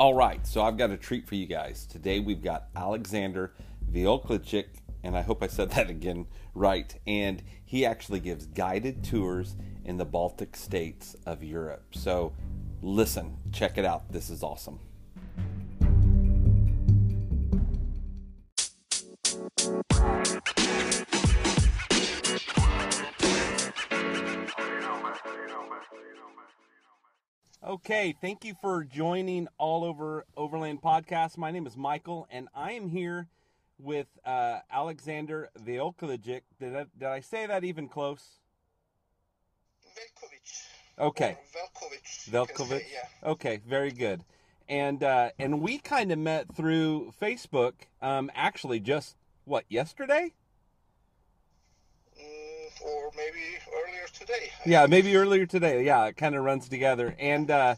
All right, so I've got a treat for you guys. Today we've got Alexander Vioklichik, and I hope I said that again right. And he actually gives guided tours in the Baltic states of Europe. So listen, check it out. This is awesome. Okay, thank you for joining All Over Overland podcast. My name is Michael, and I am here with uh, Alexander Vioklijic. Did I, did I say that even close? Velkovic. Okay. Velkovic. Velkovic. Yeah. Okay, very good. And uh, and we kind of met through Facebook. Um, actually, just what yesterday? Or maybe earlier today. Yeah, maybe earlier today. Yeah, it kind of runs together. And uh,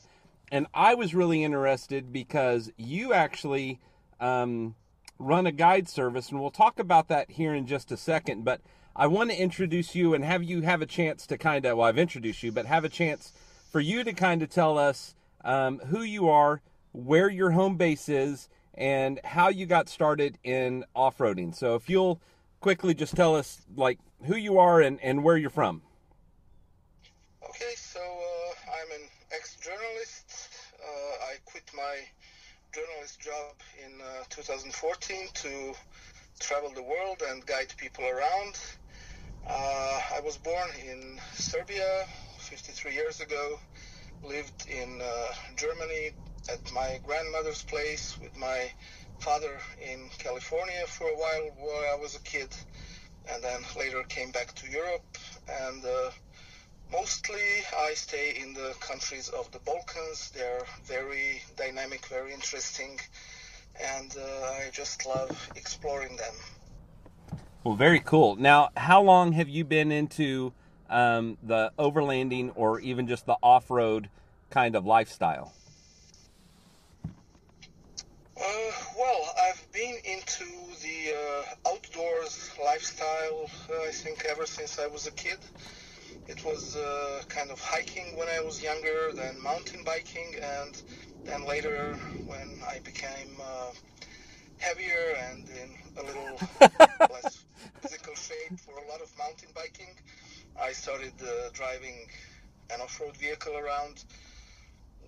and I was really interested because you actually um, run a guide service, and we'll talk about that here in just a second. But I want to introduce you and have you have a chance to kind of well, I've introduced you, but have a chance for you to kind of tell us um, who you are, where your home base is, and how you got started in off roading. So if you'll quickly just tell us like who you are and, and where you're from. Okay, so uh, I'm an ex-journalist. Uh, I quit my journalist job in uh, 2014 to travel the world and guide people around. Uh, I was born in Serbia 53 years ago. Lived in uh, Germany at my grandmother's place with my father in California for a while while I was a kid, and then later came back to Europe and. Uh, Mostly, I stay in the countries of the Balkans. They're very dynamic, very interesting, and uh, I just love exploring them. Well, very cool. Now, how long have you been into um, the overlanding or even just the off road kind of lifestyle? Uh, well, I've been into the uh, outdoors lifestyle, uh, I think, ever since I was a kid. It was uh, kind of hiking when I was younger, then mountain biking, and then later when I became uh, heavier and in a little less physical shape for a lot of mountain biking, I started uh, driving an off-road vehicle around.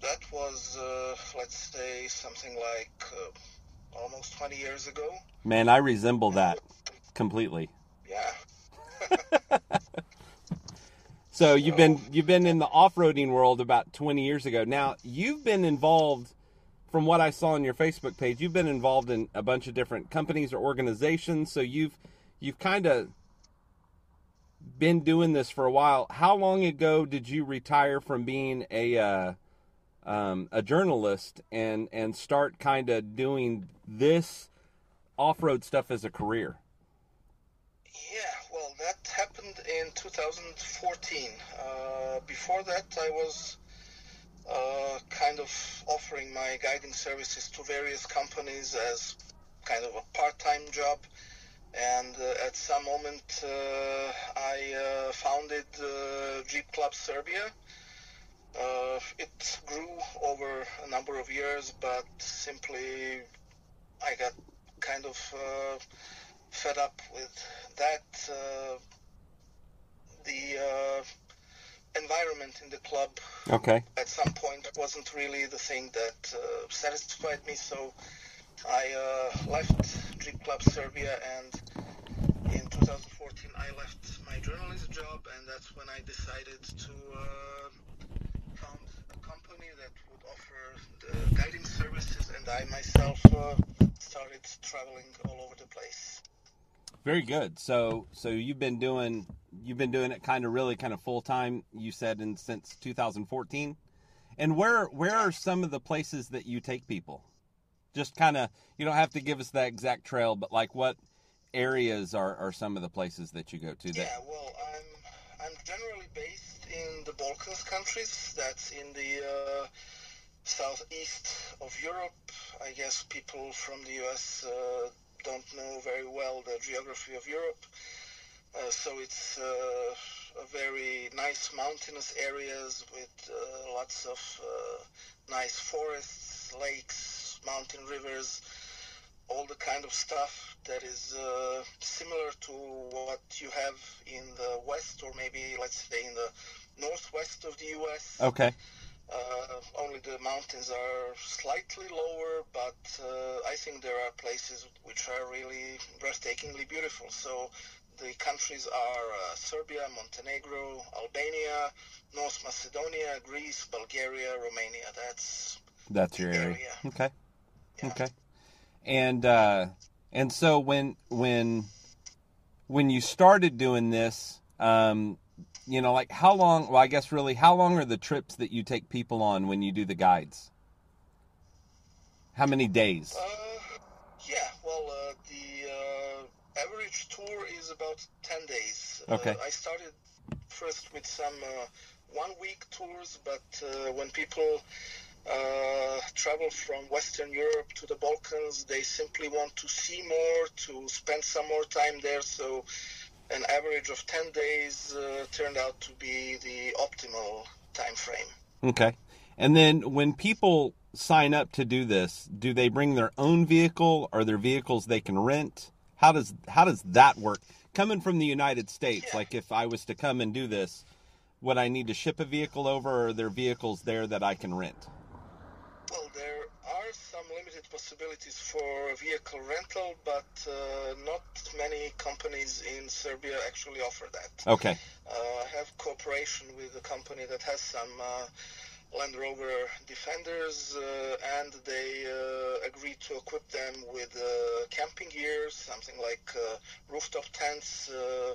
That was, uh, let's say, something like uh, almost 20 years ago. Man, I resemble that completely. Yeah. So you've been you've been in the off-roading world about 20 years ago. Now, you've been involved from what I saw on your Facebook page, you've been involved in a bunch of different companies or organizations, so you've you've kind of been doing this for a while. How long ago did you retire from being a uh, um, a journalist and and start kind of doing this off-road stuff as a career? Yeah, well, that happened in 2014. Uh, before that, I was uh, kind of offering my guiding services to various companies as kind of a part-time job. And uh, at some moment, uh, I uh, founded uh, Jeep Club Serbia. Uh, it grew over a number of years, but simply I got kind of uh, fed up with that. Uh, the uh, environment in the club Okay. at some point wasn't really the thing that uh, satisfied me, so I uh, left Dream Club Serbia and in 2014 I left my journalist job and that's when I decided to uh, company that would offer the guiding services and I myself uh, started traveling all over the place. Very good. So so you've been doing you've been doing it kind of really kind of full time. You said in since 2014. And where where are some of the places that you take people? Just kind of you don't have to give us that exact trail, but like what areas are, are some of the places that you go to? That Yeah, well, I'm I'm generally the Balkans countries. That's in the uh, southeast of Europe. I guess people from the U.S. Uh, don't know very well the geography of Europe. Uh, so it's uh, a very nice mountainous areas with uh, lots of uh, nice forests, lakes, mountain rivers, all the kind of stuff that is uh, similar to what you have in the west, or maybe let's say in the northwest of the U.S. Okay. Uh, only the mountains are slightly lower, but uh, I think there are places which are really breathtakingly beautiful. So the countries are uh, Serbia, Montenegro, Albania, North Macedonia, Greece, Bulgaria, Romania. That's that's your area. area. Okay. Yeah. Okay. And uh, and so when when when you started doing this, um, you know, like how long? Well, I guess really, how long are the trips that you take people on when you do the guides? How many days? Uh, yeah, well, uh, the uh, average tour is about 10 days. Okay. Uh, I started first with some uh, one week tours, but uh, when people uh, travel from Western Europe to the Balkans, they simply want to see more, to spend some more time there. So, an average of 10 days uh, turned out to be the optimal time frame. Okay. And then when people sign up to do this, do they bring their own vehicle? Are there vehicles they can rent? How does how does that work? Coming from the United States, Yeah. like if I was to come and do this, would I need to ship a vehicle over or are there vehicles there that I can rent? Well, there some limited possibilities for vehicle rental, but uh, not many companies in Serbia actually offer that. Okay. Uh, I have cooperation with a company that has some uh, Land Rover Defenders, uh, and they uh, agreed to equip them with uh, camping gear, something like uh, rooftop tents, uh,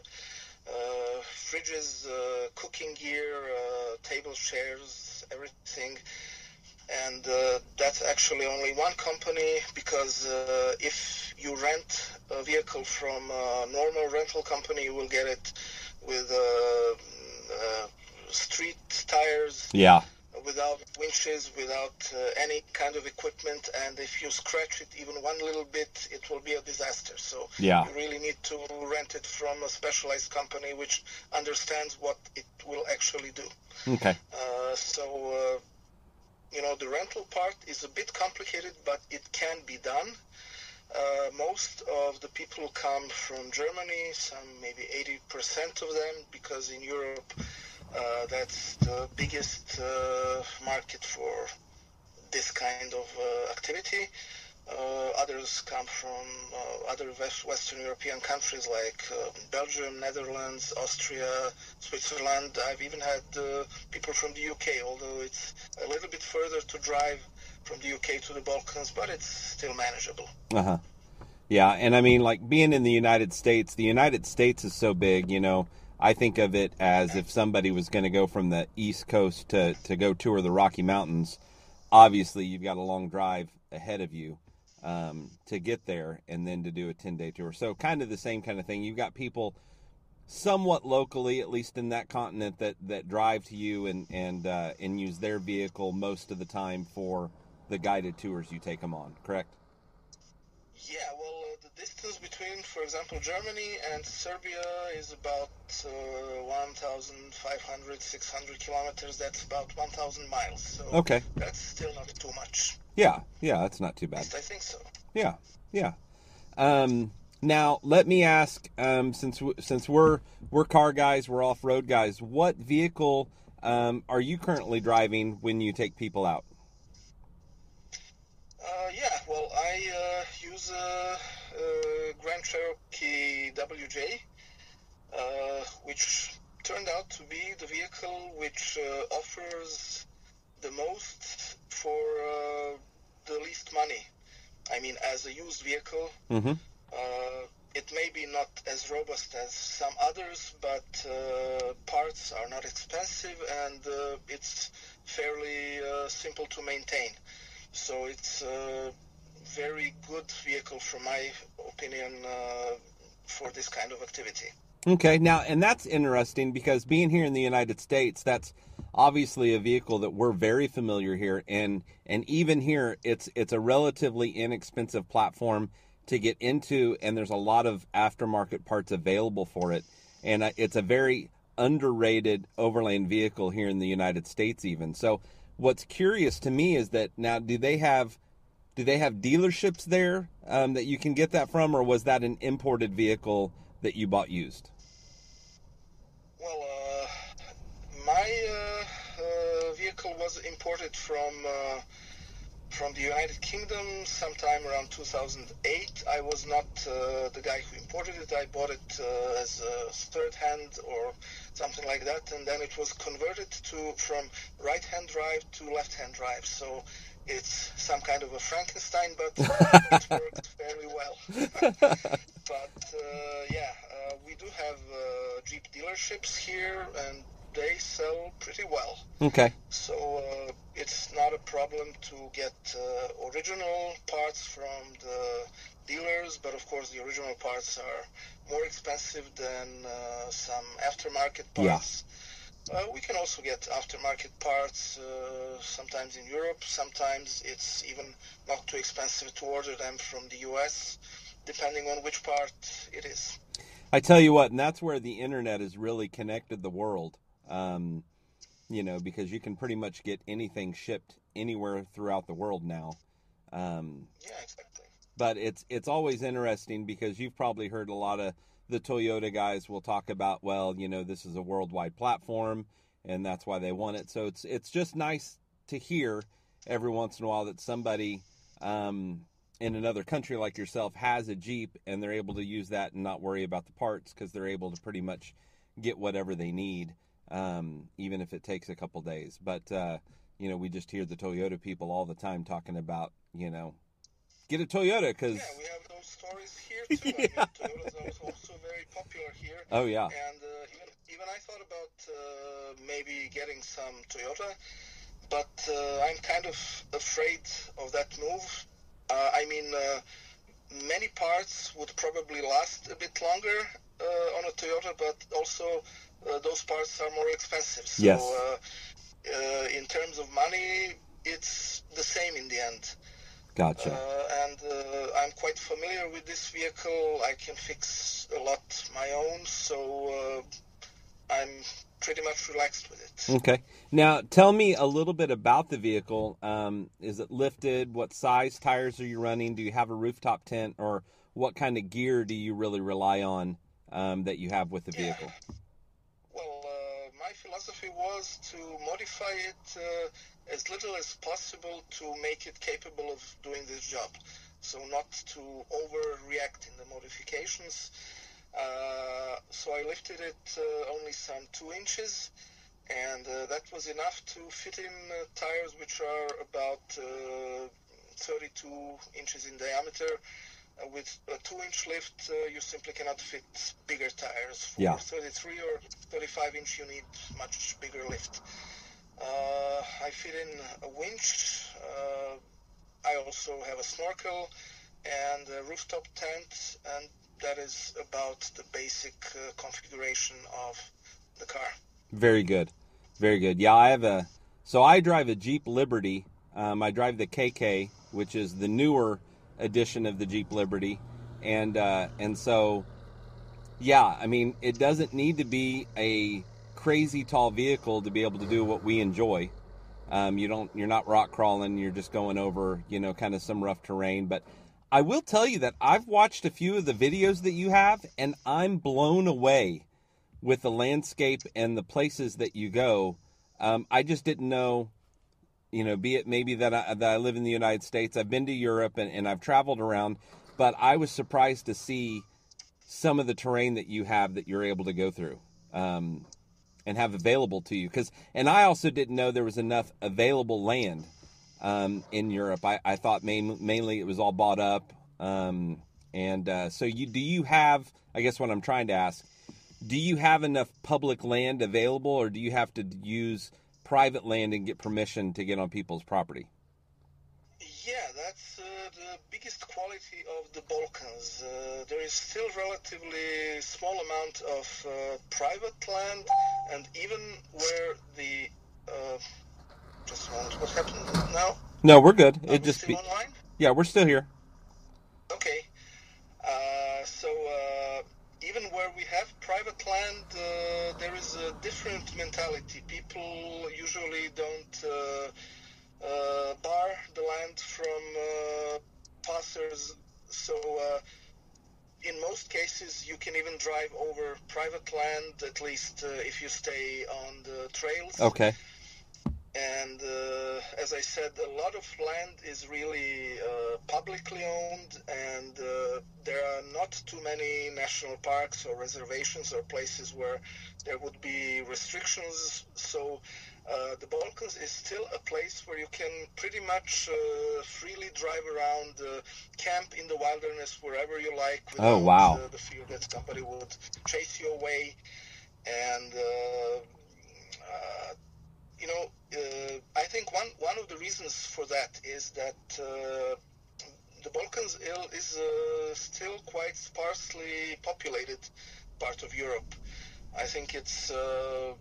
uh, fridges, uh, cooking gear, uh, table chairs, everything. And uh, that's actually only one company because uh, if you rent a vehicle from a normal rental company, you will get it with uh, uh, street tires, Yeah. without winches, without uh, any kind of equipment, and if you scratch it even one little bit, it will be a disaster. So Yeah. you really need to rent it from a specialized company which understands what it will actually do. Okay. Uh, so, uh, you know, the rental part is a bit complicated, but it can be done. Uh, most of the people come from Germany, some maybe 80% of them, because in Europe uh, that's the biggest uh, market for this kind of uh, activity. Uh, others come from uh, other West- Western European countries like uh, Belgium, Netherlands, Austria, Switzerland. I've even had people from the UK, although it's a little bit further to drive from the UK to the Balkans, but it's still manageable. Uh huh. Yeah, and I mean, like being in the United States, the United States is so big. You know, I think of it as if somebody was going to go from the East Coast to to go tour the Rocky Mountains. Obviously, you've got a long drive ahead of you um, to get there, and then to do a ten day tour. So, kind of the same kind of thing. You've got people somewhat locally, at least in that continent, that that drive to you and and uh, and use their vehicle most of the time for the guided tours you take them on. Correct. Yeah, well, distance between, for example, Germany and Serbia is about uh, 1,500, 600 kilometers. That's about 1,000 miles. So Okay. that's still not too much. Yeah, yeah, that's not too At bad. least I think so. Yeah, yeah. Um, now let me ask, um, since since we're we're car guys, we're off road guys. What vehicle um, are you currently driving when you take people out? Uh, yeah, well, I uh, use a, a Grand Cherokee WJ, uh, which turned out to be the vehicle which uh, offers the most for uh, the least money. I mean, as a used vehicle, Mm-hmm. uh, it may be not as robust as some others, but uh, parts are not expensive and uh, it's fairly uh, simple to maintain. So it's very good vehicle, from my opinion, uh, for this kind of activity. Okay, now and that's interesting because being here in the United States, that's obviously a vehicle that we're very familiar here, and and even here, it's it's a relatively inexpensive platform to get into, and there's a lot of aftermarket parts available for it, and uh, it's a very underrated overland vehicle here in the United States, even. So, what's curious to me is that now do they have do they have dealerships there um, that you can get that from, or was that an imported vehicle that you bought used? Well, uh, my uh, uh, vehicle was imported from uh, from the United Kingdom sometime around 2008. I was not uh, the guy who imported it. I bought it uh, as a third hand or something like that, and then it was converted to from right hand drive to left hand drive. So it's some kind of a Frankenstein, but it worked very well. but uh, yeah, uh, we do have uh, Jeep dealerships here, and they sell pretty well. Okay. So uh, it's not a problem to get uh, original parts from the dealers, but of course the original parts are more expensive than uh, some aftermarket parts. Uh, we can also get aftermarket parts uh, sometimes in Europe. Sometimes it's even not too expensive to order them from the US, depending on which part it is. I tell you what, and that's where the internet has really connected the world. Um, you know, because you can pretty much get anything shipped anywhere throughout the world now. Um, Yeah, exactly. but it's it's always interesting because you've probably heard a lot of the Toyota guys will talk about, well, you know, this is a worldwide platform, and that's why they want it. So it's it's just nice to hear every once in a while that somebody um, in another country like yourself has a Jeep and they're able to use that and not worry about the parts because they're able to pretty much get whatever they need, um, even if it takes a couple days. But uh, you know, we just hear the Toyota people all the time talking about, you know, get a Toyota because Yeah, we have those stories here too. I mean, Toyotas are also very popular here. oh yeah, And uh, even even I thought about uh, maybe getting some Toyota, but uh, I'm kind of afraid of that move. Uh, I mean, uh, many parts would probably last a bit longer uh, on a Toyota, but also uh, those parts are more expensive. So, Yes. uh, uh, in terms of money, it's the same in the end. Gotcha. Uh, and uh, I'm quite familiar with this vehicle. I can fix a lot my own, so uh, I'm pretty much relaxed with it. Okay. Now, tell me a little bit about the vehicle. Um, is it lifted? What size tires are you running? Do you have a rooftop tent, or what kind of gear do you really rely on um, that you have with the Yeah. vehicle? My philosophy was to modify it uh, as little as possible to make it capable of doing this job. So not to overreact in the modifications. Uh, so I lifted it uh, only some two inches, and uh, that was enough to fit in uh, tires which are about uh, 32 inches in diameter. With a two-inch lift, uh, you simply cannot fit bigger tires. For Yeah. 33 or 35 inch, you need much bigger lift. Uh, I fit in a winch. Uh, I also have a snorkel and a rooftop tent, and that is about the basic uh, configuration of the car. Very good, very good. Yeah, I have a. So I drive a Jeep Liberty. Um, I drive the KK, which is the newer edition of the Jeep Liberty, and uh, and so, yeah, I mean, it doesn't need to be a crazy tall vehicle to be able to do what we enjoy. Um, you don't, you're not rock crawling. You're just going over, you know, kind of some rough terrain. But I will tell you that I've watched a few of the videos that you have, and I'm blown away with the landscape and the places that you go. Um, I just didn't know, you know, be it maybe that I, that I live in the United States, I've been to Europe and, and I've traveled around, but I was surprised to see some of the terrain that you have that you're able to go through um, and have available to you. Because, and I also didn't know there was enough available land um, in Europe. I, I thought main, mainly it was all bought up. Um, and uh, so, you do you have? I guess what I'm trying to ask do you have enough public land available or do you have to use private land and get permission to get on people's property Yeah, that's uh, the biggest quality of the Balkans. Uh, there is still relatively small amount of uh, private land, and even where the uh, just a moment, what happened now? no we're good Are it we just be, online? yeah we're still here land, uh, there is a different mentality. People usually don't uh, uh, bar the land from uh, passers. So uh, in most cases, you can even drive over private land, at least if you stay on the trails. Okay. And uh, as I said, a lot of land is really uh, publicly owned, and uh, there are not too many national parks or reservations or places where there would be restrictions. So uh, the Balkans is still a place where you can pretty much uh, freely drive around, uh, camp in the wilderness wherever you like. Without, Oh, wow. the fear that somebody would chase you away, and uh, uh, you know, uh, I think one one of the reasons for that is that uh, the Balkans is uh, still quite sparsely populated part of Europe. I think it's uh,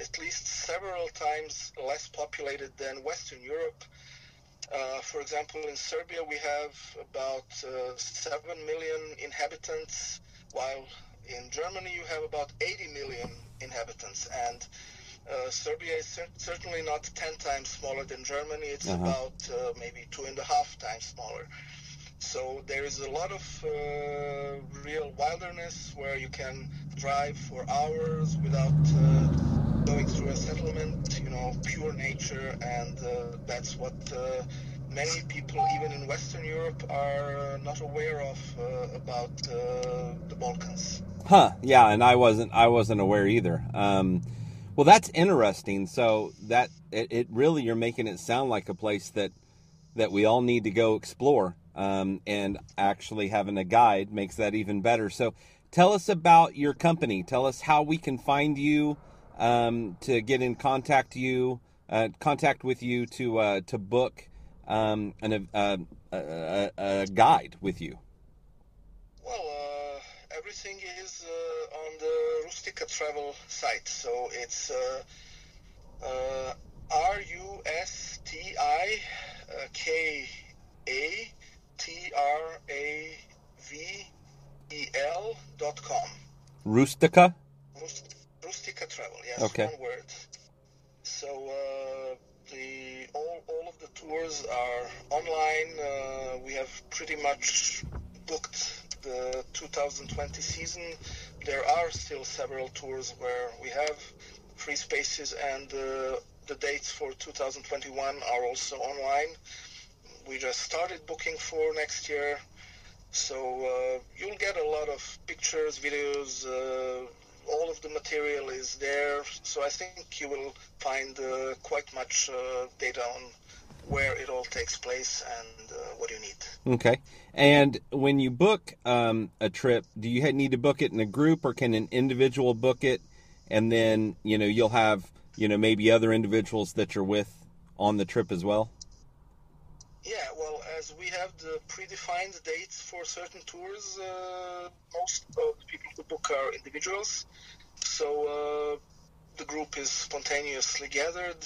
at least several times less populated than Western Europe. Uh, for example, in Serbia, we have about uh, 7 million inhabitants, while in Germany, you have about 80 million inhabitants. And uh, Serbia is cer- certainly not 10 times smaller than Germany, it's Uh-huh. about uh, maybe two and a half times smaller. So there is a lot of uh, real wilderness where you can drive for hours without uh, going through a settlement, you know, pure nature, and uh, that's what uh, many people, even in Western Europe, are not aware of uh, about uh, the Balkans. Huh. Yeah, and I wasn't I wasn't aware either. Um, well, that's interesting. So that it, it really you're making it sound like a place that that we all need to go explore. Um, and actually having a guide makes that even better. So tell us about your company. Tell us how we can find you um, to get in contact you uh, contact with you to uh, to book um, an, uh, a, a, a guide with you. Well, uh, everything is uh, on the Rustika travel site. So it's uh, uh, R U S T I K A T R A V E L dot com. Rustika. Rust- Rustika travel, yes, Okay. one word. So uh, the all, all of the tours are online. Uh, we have pretty much booked the 2020 season. There are still several tours where we have free spaces, and uh, the dates for 2021 are also online. We just started booking for next year. So uh, you'll get a lot of pictures, videos, uh, all of the material is there. So I think you will find uh, quite much uh, data on where it all takes place and uh, what you need. Okay. And when you book um, a trip, do you need to book it in a group, or can an individual book it, and then you know you'll have you know maybe other individuals that you're with on the trip as well? Yeah, well, as we have the predefined dates for certain tours, uh, most of the people who book are individuals. So uh, the group is spontaneously gathered.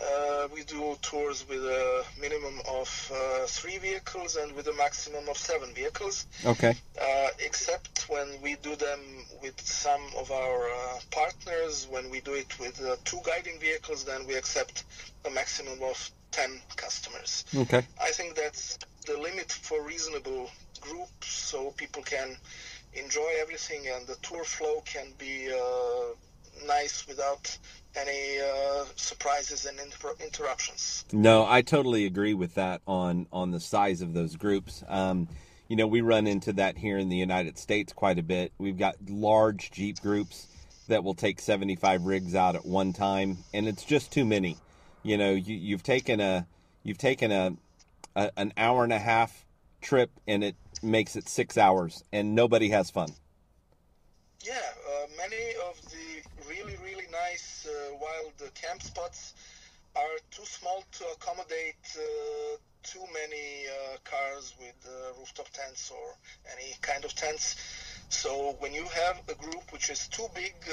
Uh, we do tours with a minimum of uh, three vehicles and with a maximum of seven vehicles, Okay. uh, except when we do them with some of our uh, partners. When we do it with uh, two guiding vehicles, then we accept a maximum of 10 customers. Okay. I think that's the limit for reasonable groups so people can enjoy everything and the tour flow can be uh, nice without any uh, surprises and inter- interruptions. No, I totally agree with that on on the size of those groups. Um, you know, we run into that here in the United States quite a bit. We've got large Jeep groups that will take 75 rigs out at one time, and it's just too many. You know, you, you've taken a you've taken a, a an hour and a half trip, and it makes it six hours, and nobody has fun. Yeah, uh, many of the nice uh, wild camp spots are too small to accommodate uh, too many uh, cars with uh, rooftop tents or any kind of tents. So when you have a group which is too big, uh,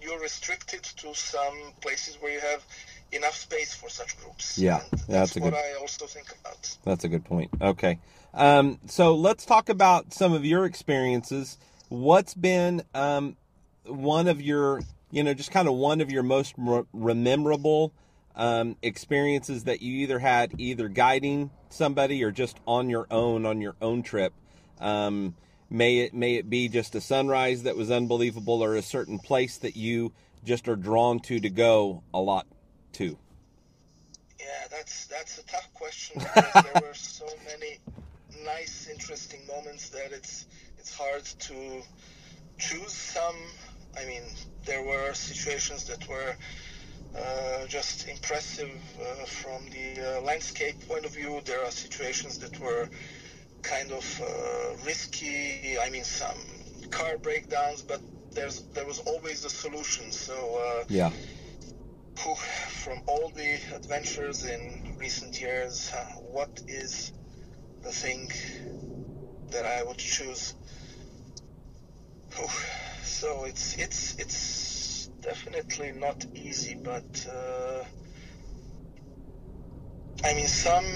you're restricted to some places where you have enough space for such groups. Yeah, that's that's a what good- I also think about. That's a good point. Okay. Um, so let's talk about some of your experiences. What's been um, one of your you know, just kind of one of your most rememberable um, experiences that you either had either guiding somebody or just on your own on your own trip. Um, may it may it be just a sunrise that was unbelievable or a certain place that you just are drawn to to go a lot to. Yeah, that's that's a tough question because there were so many nice, interesting moments that it's it's hard to choose some. I mean, there were situations that were uh, just impressive uh, from the uh, landscape point of view. There are situations that were kind of uh, risky. I mean, some car breakdowns, but there's there was always a solution. So uh, yeah. From all the adventures in recent years, uh, what is the thing that I would choose? So it's it's it's definitely not easy, but uh, I mean some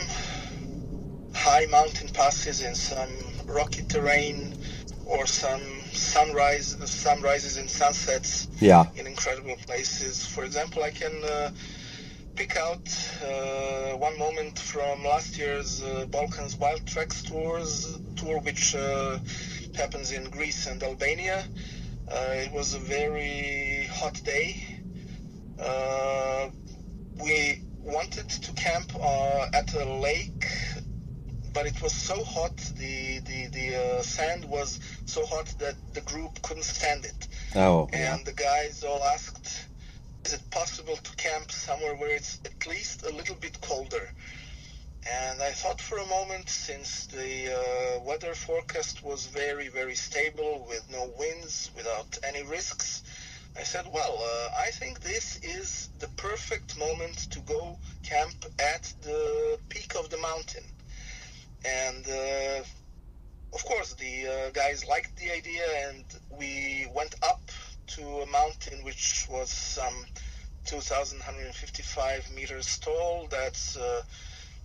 high mountain passes in some rocky terrain or some sunrise sunrises and sunsets yeah. in incredible places. For example, I can uh, pick out uh, one moment from last year's uh, Balkans Wild Treks tours tour, which uh, happens in Greece and Albania. Uh, it was a very hot day. Uh, we wanted to camp at a lake but it was so hot, the the the uh, sand was so hot that the group couldn't stand it. Oh. And the guys all asked, "Is it possible to camp somewhere where it's at least a little bit colder?" And I thought for a moment, since the uh, weather forecast was very, very stable with no winds, without any risks, I said, well, uh, I think this is the perfect moment to go camp at the peak of the mountain. And uh, of course the uh, guys liked the idea and we went up to a mountain which was some 2155 meters tall. That's uh,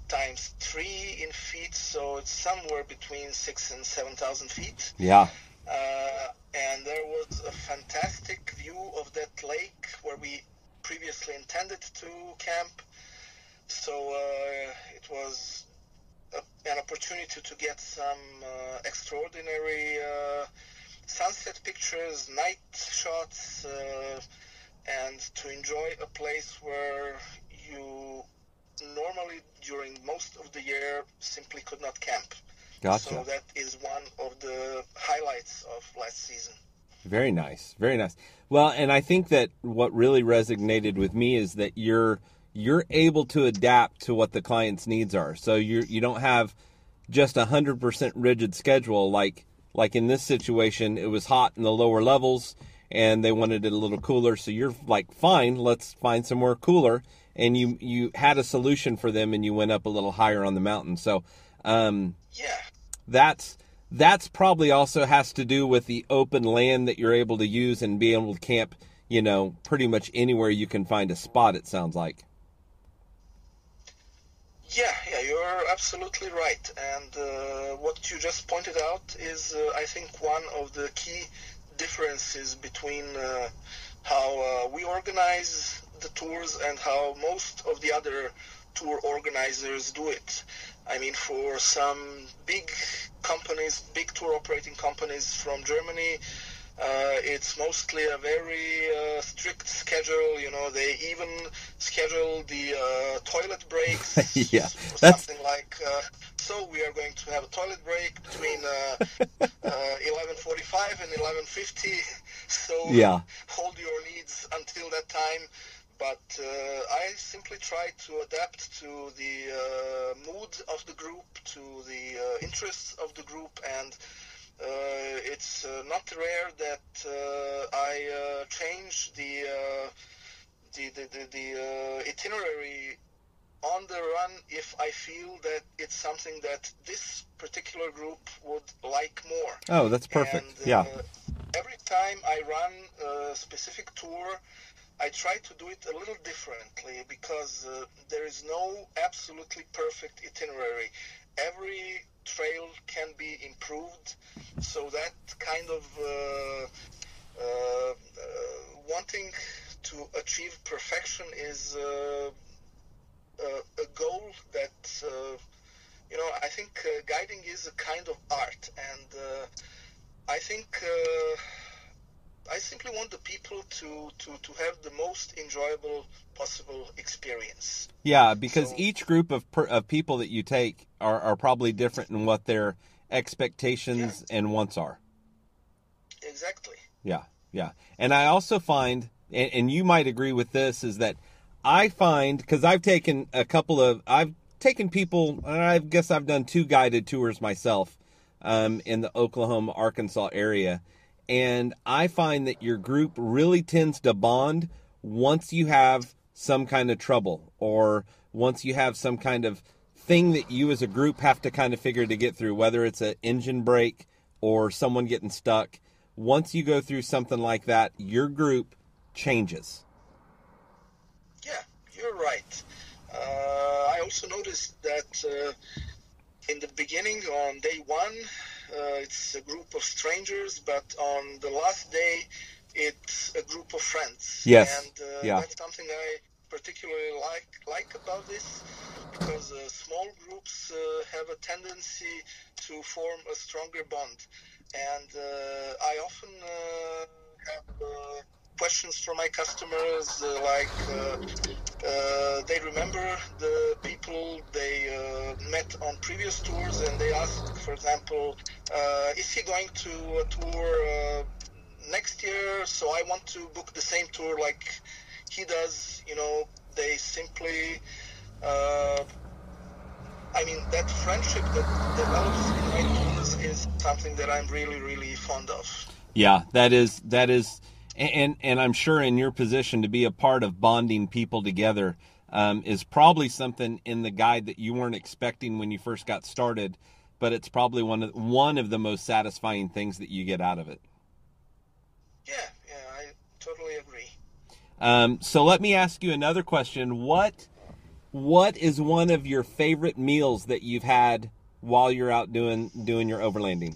times three in feet so it's somewhere between six and seven thousand feet. Yeah. Uh, and there was a fantastic view of that lake where we previously intended to camp. So uh, it was an opportunity to get some uh, extraordinary uh, sunset pictures, night shots, uh, and to enjoy a place where you normally during most of the year simply could not camp. Gotcha. So that is one of the highlights of last season. Very nice. Very nice. Well, and I think that what really resonated with me is that you're you're able to adapt to what the client's needs are. So you you don't have just a hundred percent rigid schedule like like in this situation. It was hot in the lower levels and they wanted it a little cooler. So you're like, fine, let's find somewhere cooler. And you you had a solution for them, and you went up a little higher on the mountain. So um, yeah, that's that's probably also has to do with the open land that you're able to use and be able to camp. You know, pretty much anywhere you can find a spot. It sounds like. Yeah, yeah, you're absolutely right. And uh, what you just pointed out is, uh, I think, one of the key differences between uh, how uh, we organize the tours and how most of the other tour organizers do it. I mean, for some big companies, big tour operating companies from Germany, uh, it's mostly a very uh, strict schedule. You know, they even schedule the uh, toilet breaks. yeah, that's... something like. Uh, so we are going to have a toilet break between 11:45 uh, and 11:50. So yeah. hold your needs until that time. But uh, I simply try to adapt to the mood of the group, to the interests of the group, and uh, it's uh, not rare that uh, I change the the the, the, the itinerary on the run if I feel that it's something that this particular group would like more. Oh, that's perfect. And, yeah. Every time I run a specific tour, I try to do it a little differently because uh, there is no absolutely perfect itinerary. Every trail can be improved. So that kind of uh, uh, wanting to achieve perfection is uh, a, a, goal that uh, you know. I think uh, guiding is a kind of art, and uh, I think I simply want the people to, to, to have the most enjoyable possible experience. Yeah, because so, each group of per, of people that you take are, are probably different in what their expectations yeah. and wants are. Exactly. Yeah, yeah. And I also find, and, and you might agree with this, is that I find, because I've taken a couple of, I've taken people, I guess I've done two guided tours myself um, in the Oklahoma, Arkansas area. And I find that your group really tends to bond once you have some kind of trouble or once you have some kind of thing that you as a group have to kind of figure to get through, whether it's an engine break or someone getting stuck. Once you go through something like that, your group changes. Yeah, you're right. Uh, I also noticed that uh, in the beginning, on day one, it's a group of strangers, but on the last day, it's a group of friends. Yes. And uh, yeah. that's something I particularly like like about this because uh, small groups uh, have a tendency to form a stronger bond, and uh, I often uh, have uh, questions from my customers uh, like uh, uh, they remember the people they uh, met on previous tours, and they ask, for example, is he going to a tour next year? So I want to book the same tour like he does, you know, they simply, uh, I mean, that friendship that develops in my teams is something that I'm really, really fond of. Yeah, that is that is, and and I'm sure in your position to be a part of bonding people together um, is probably something in the guide that you weren't expecting when you first got started, but it's probably one of one of the most satisfying things that you get out of it. Yeah, yeah, I totally agree. Um, so let me ask you another question. What what is one of your favorite meals that you've had while you're out doing doing your overlanding?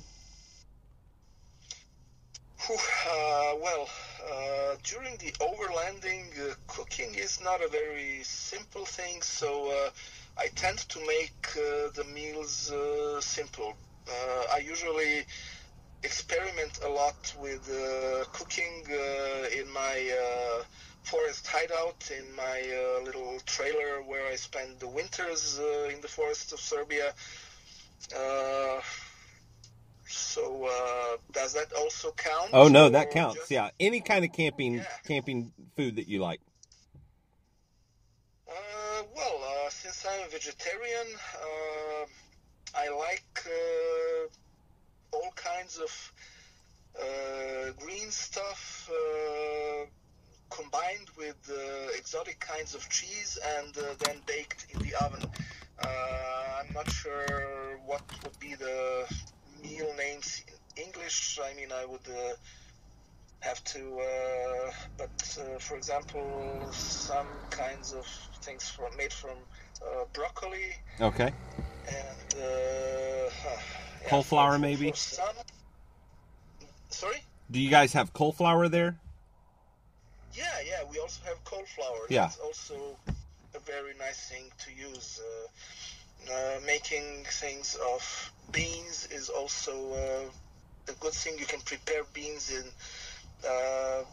Uh, well, uh, during the overlanding, uh, cooking is not a very simple thing, so uh, I tend to make uh, the meals uh, simple. I usually experiment a lot with cooking in my forest hideout in my little trailer where I spend the winters in the forests of Serbia. Uh, so uh, does that also count? Oh no, that counts. Just... Yeah, any kind of camping yeah. camping food that you like. Uh, well, uh, since I'm a vegetarian, I like all kinds of green stuff combined with uh, exotic kinds of cheese and uh, then baked in the oven. Uh, I'm not sure what would be the meal names in English. I mean, I would uh, have to, uh, but uh, for example, some kinds of things from, made from broccoli. Okay. And yeah, cauliflower, maybe. Some, sorry. Do you guys have cauliflower there? Yeah, yeah. We also have cauliflower. Yeah. That's also a very nice thing to use. Uh, making things of beans is also uh, a good thing. You can prepare beans in uh,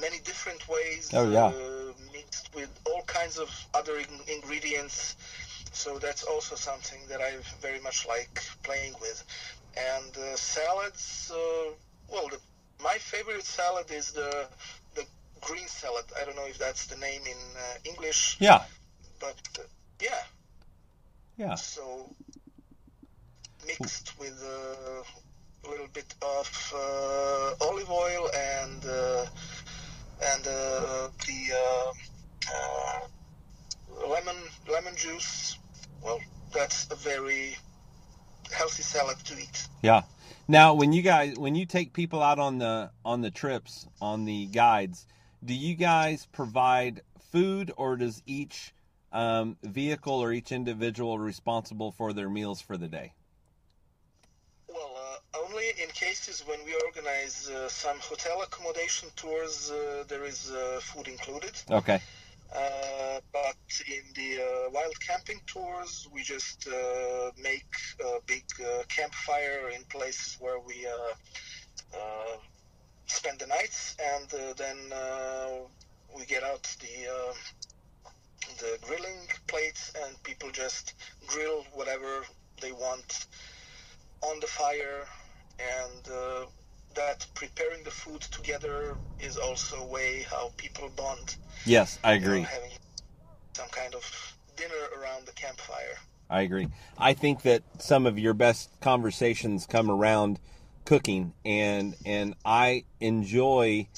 many different ways. Oh yeah. Uh, mixed with all kinds of other in- ingredients. So that's also something that I very much like playing with. And uh, salads. well, the, my favorite salad is the green salad. I don't know if that's the name in uh, English. Yeah. But uh, yeah. Yeah. So mixed with uh, a little bit of uh, olive oil and uh, and uh, the lemon lemon juice. Well, that's a very healthy salad to eat. Yeah. Now, when you guys when you take people out on the on the trips on the guides, do you guys provide food or does each um, vehicle or each individual responsible for their meals for the day? Well, uh, only in cases when we organize uh, some hotel accommodation tours, uh, there is uh, food included. Okay. Uh, but in the uh, wild camping tours, we just uh, make a big uh, campfire in places where we uh, uh, spend the nights, and uh, then uh, we get out the uh, the grilling plates, and people just grill whatever they want on the fire, and uh, that preparing the food together is also a way how people bond. Yes, I you know, agree. having some kind of dinner around the campfire. I agree. I think that some of your best conversations come around cooking and and I enjoy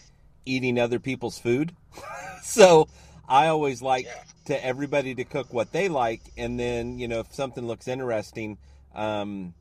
eating other people's food. so I always like Yeah. To everybody to cook what they like and then, you know, if something looks interesting, um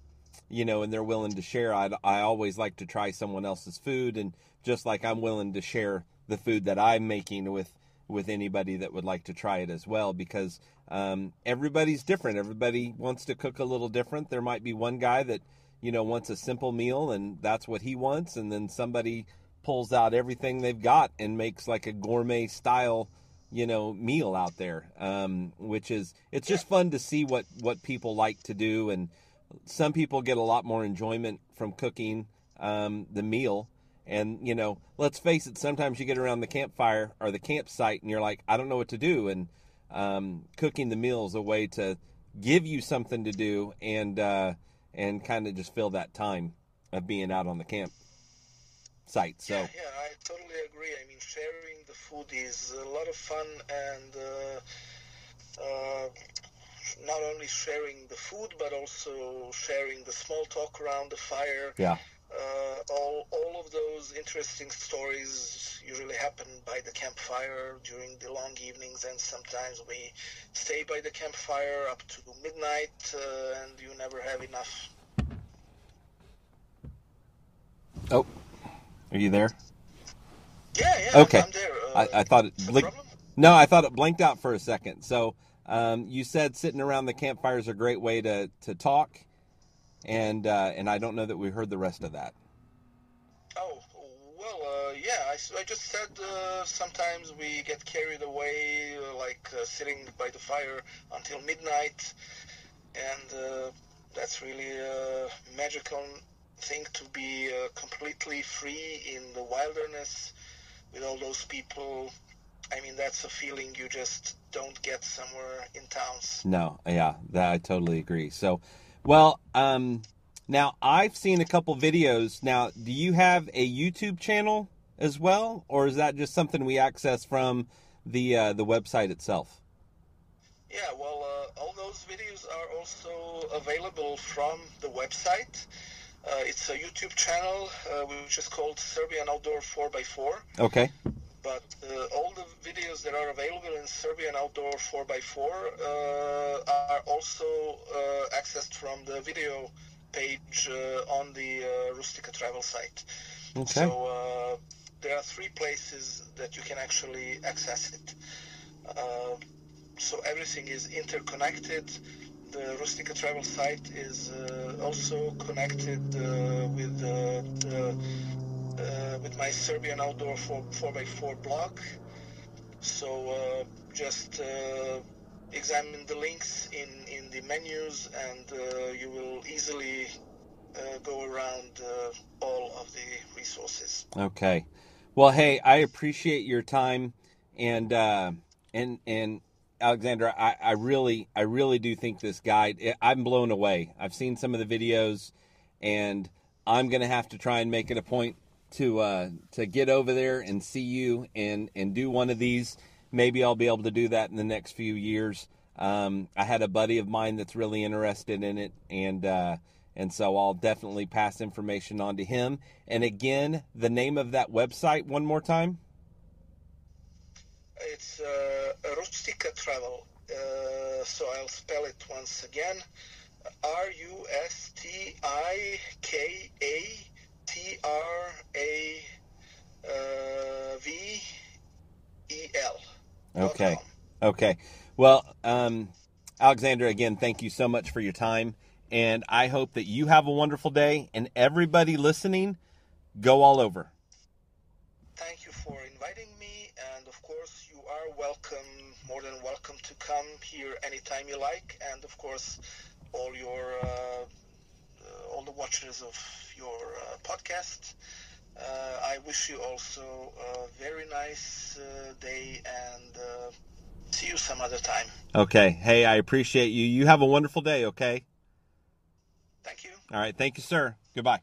you know, and they're willing to share, I I always like to try someone else's food and just like I'm willing to share the food that I'm making with with anybody that would like to try it as well because um, everybody's different. Everybody wants to cook a little different. There might be one guy that you know wants a simple meal and that's what he wants, and then somebody pulls out everything they've got and makes like a gourmet style you know meal out there um, which is it's just fun to see what what people like to do and some people get a lot more enjoyment from cooking um, the meal. And you know let's face it sometimes you get around the campfire or the campsite and you're like i don't know what to do and um, cooking the meal is a way to give you something to do and uh, and kind of just fill that time of being out on the camp site so Yeah, yeah, I totally agree. I mean, sharing the food is a lot of fun, and uh, uh, not only sharing the food, but also sharing the small talk around the fire. yeah Uh, all, all of those interesting stories usually happen by the campfire during the long evenings, and sometimes we stay by the campfire up to midnight, uh, and you never have enough. oh are you there Yeah, yeah, Okay. I'm there. Uh, I, I thought it no blinked. No, I thought it blinked out for a second. So um, you said sitting around the campfire is a great way to, to talk, and uh, and I don't know that we heard the rest of that. Oh, well, uh, yeah, I, I just said uh, sometimes we get carried away, like uh, sitting by the fire until midnight, and uh, that's really a magical thing to be uh, completely free in the wilderness with all those people. I mean, that's a feeling you just don't get somewhere in towns. No, yeah, that I totally agree. So, well, um, now I've seen a couple videos. Now, do you have a YouTube channel as well, or is that just something we access from the uh, the website itself? Yeah, well, uh, all those videos are also available from the website. Uh, it's a YouTube channel uh, which is called Serbian Outdoor 4x4. Okay. But uh, all the videos that are available in Serbian Outdoor 4x4 uh, are also uh, accessed from the video page uh, on the uh, Rustika travel site. Okay. So uh, there are three places that you can actually access it. Uh, so everything is interconnected. The Rustika travel site is uh, also connected uh, with uh, with my Serbian Outdoor 4, 4x4 blog. So just examine the links in, in the menus and you will easily go around all of the resources. Okay. Well, hey, I appreciate your time, and uh, and and Alexandra, I, I really, I really do think this guy. I'm blown away. I've seen some of the videos, and I'm gonna have to try and make it a point to uh, to get over there and see you and and do one of these. Maybe I'll be able to do that in the next few years. Um, I had a buddy of mine that's really interested in it, and uh, and so I'll definitely pass information on to him. And again, the name of that website one more time. It's uh, Rustika Travel. Uh, so I'll spell it once again. R U S T I K A T R A uh, V E L. Okay. Okay. Well, um, Alexandra, again, thank you so much for your time, And I hope that you have a wonderful day. And everybody listening, go all over. Thank you for inviting welcome, more than welcome to come here anytime you like. And of course, all your uh, uh, all the watchers of your uh, podcast. Uh, I wish you also a very nice uh, day and uh, see you some other time. Okay. Hey, I appreciate you. You have a wonderful day, okay? Thank you. All right. Thank you, sir. Goodbye.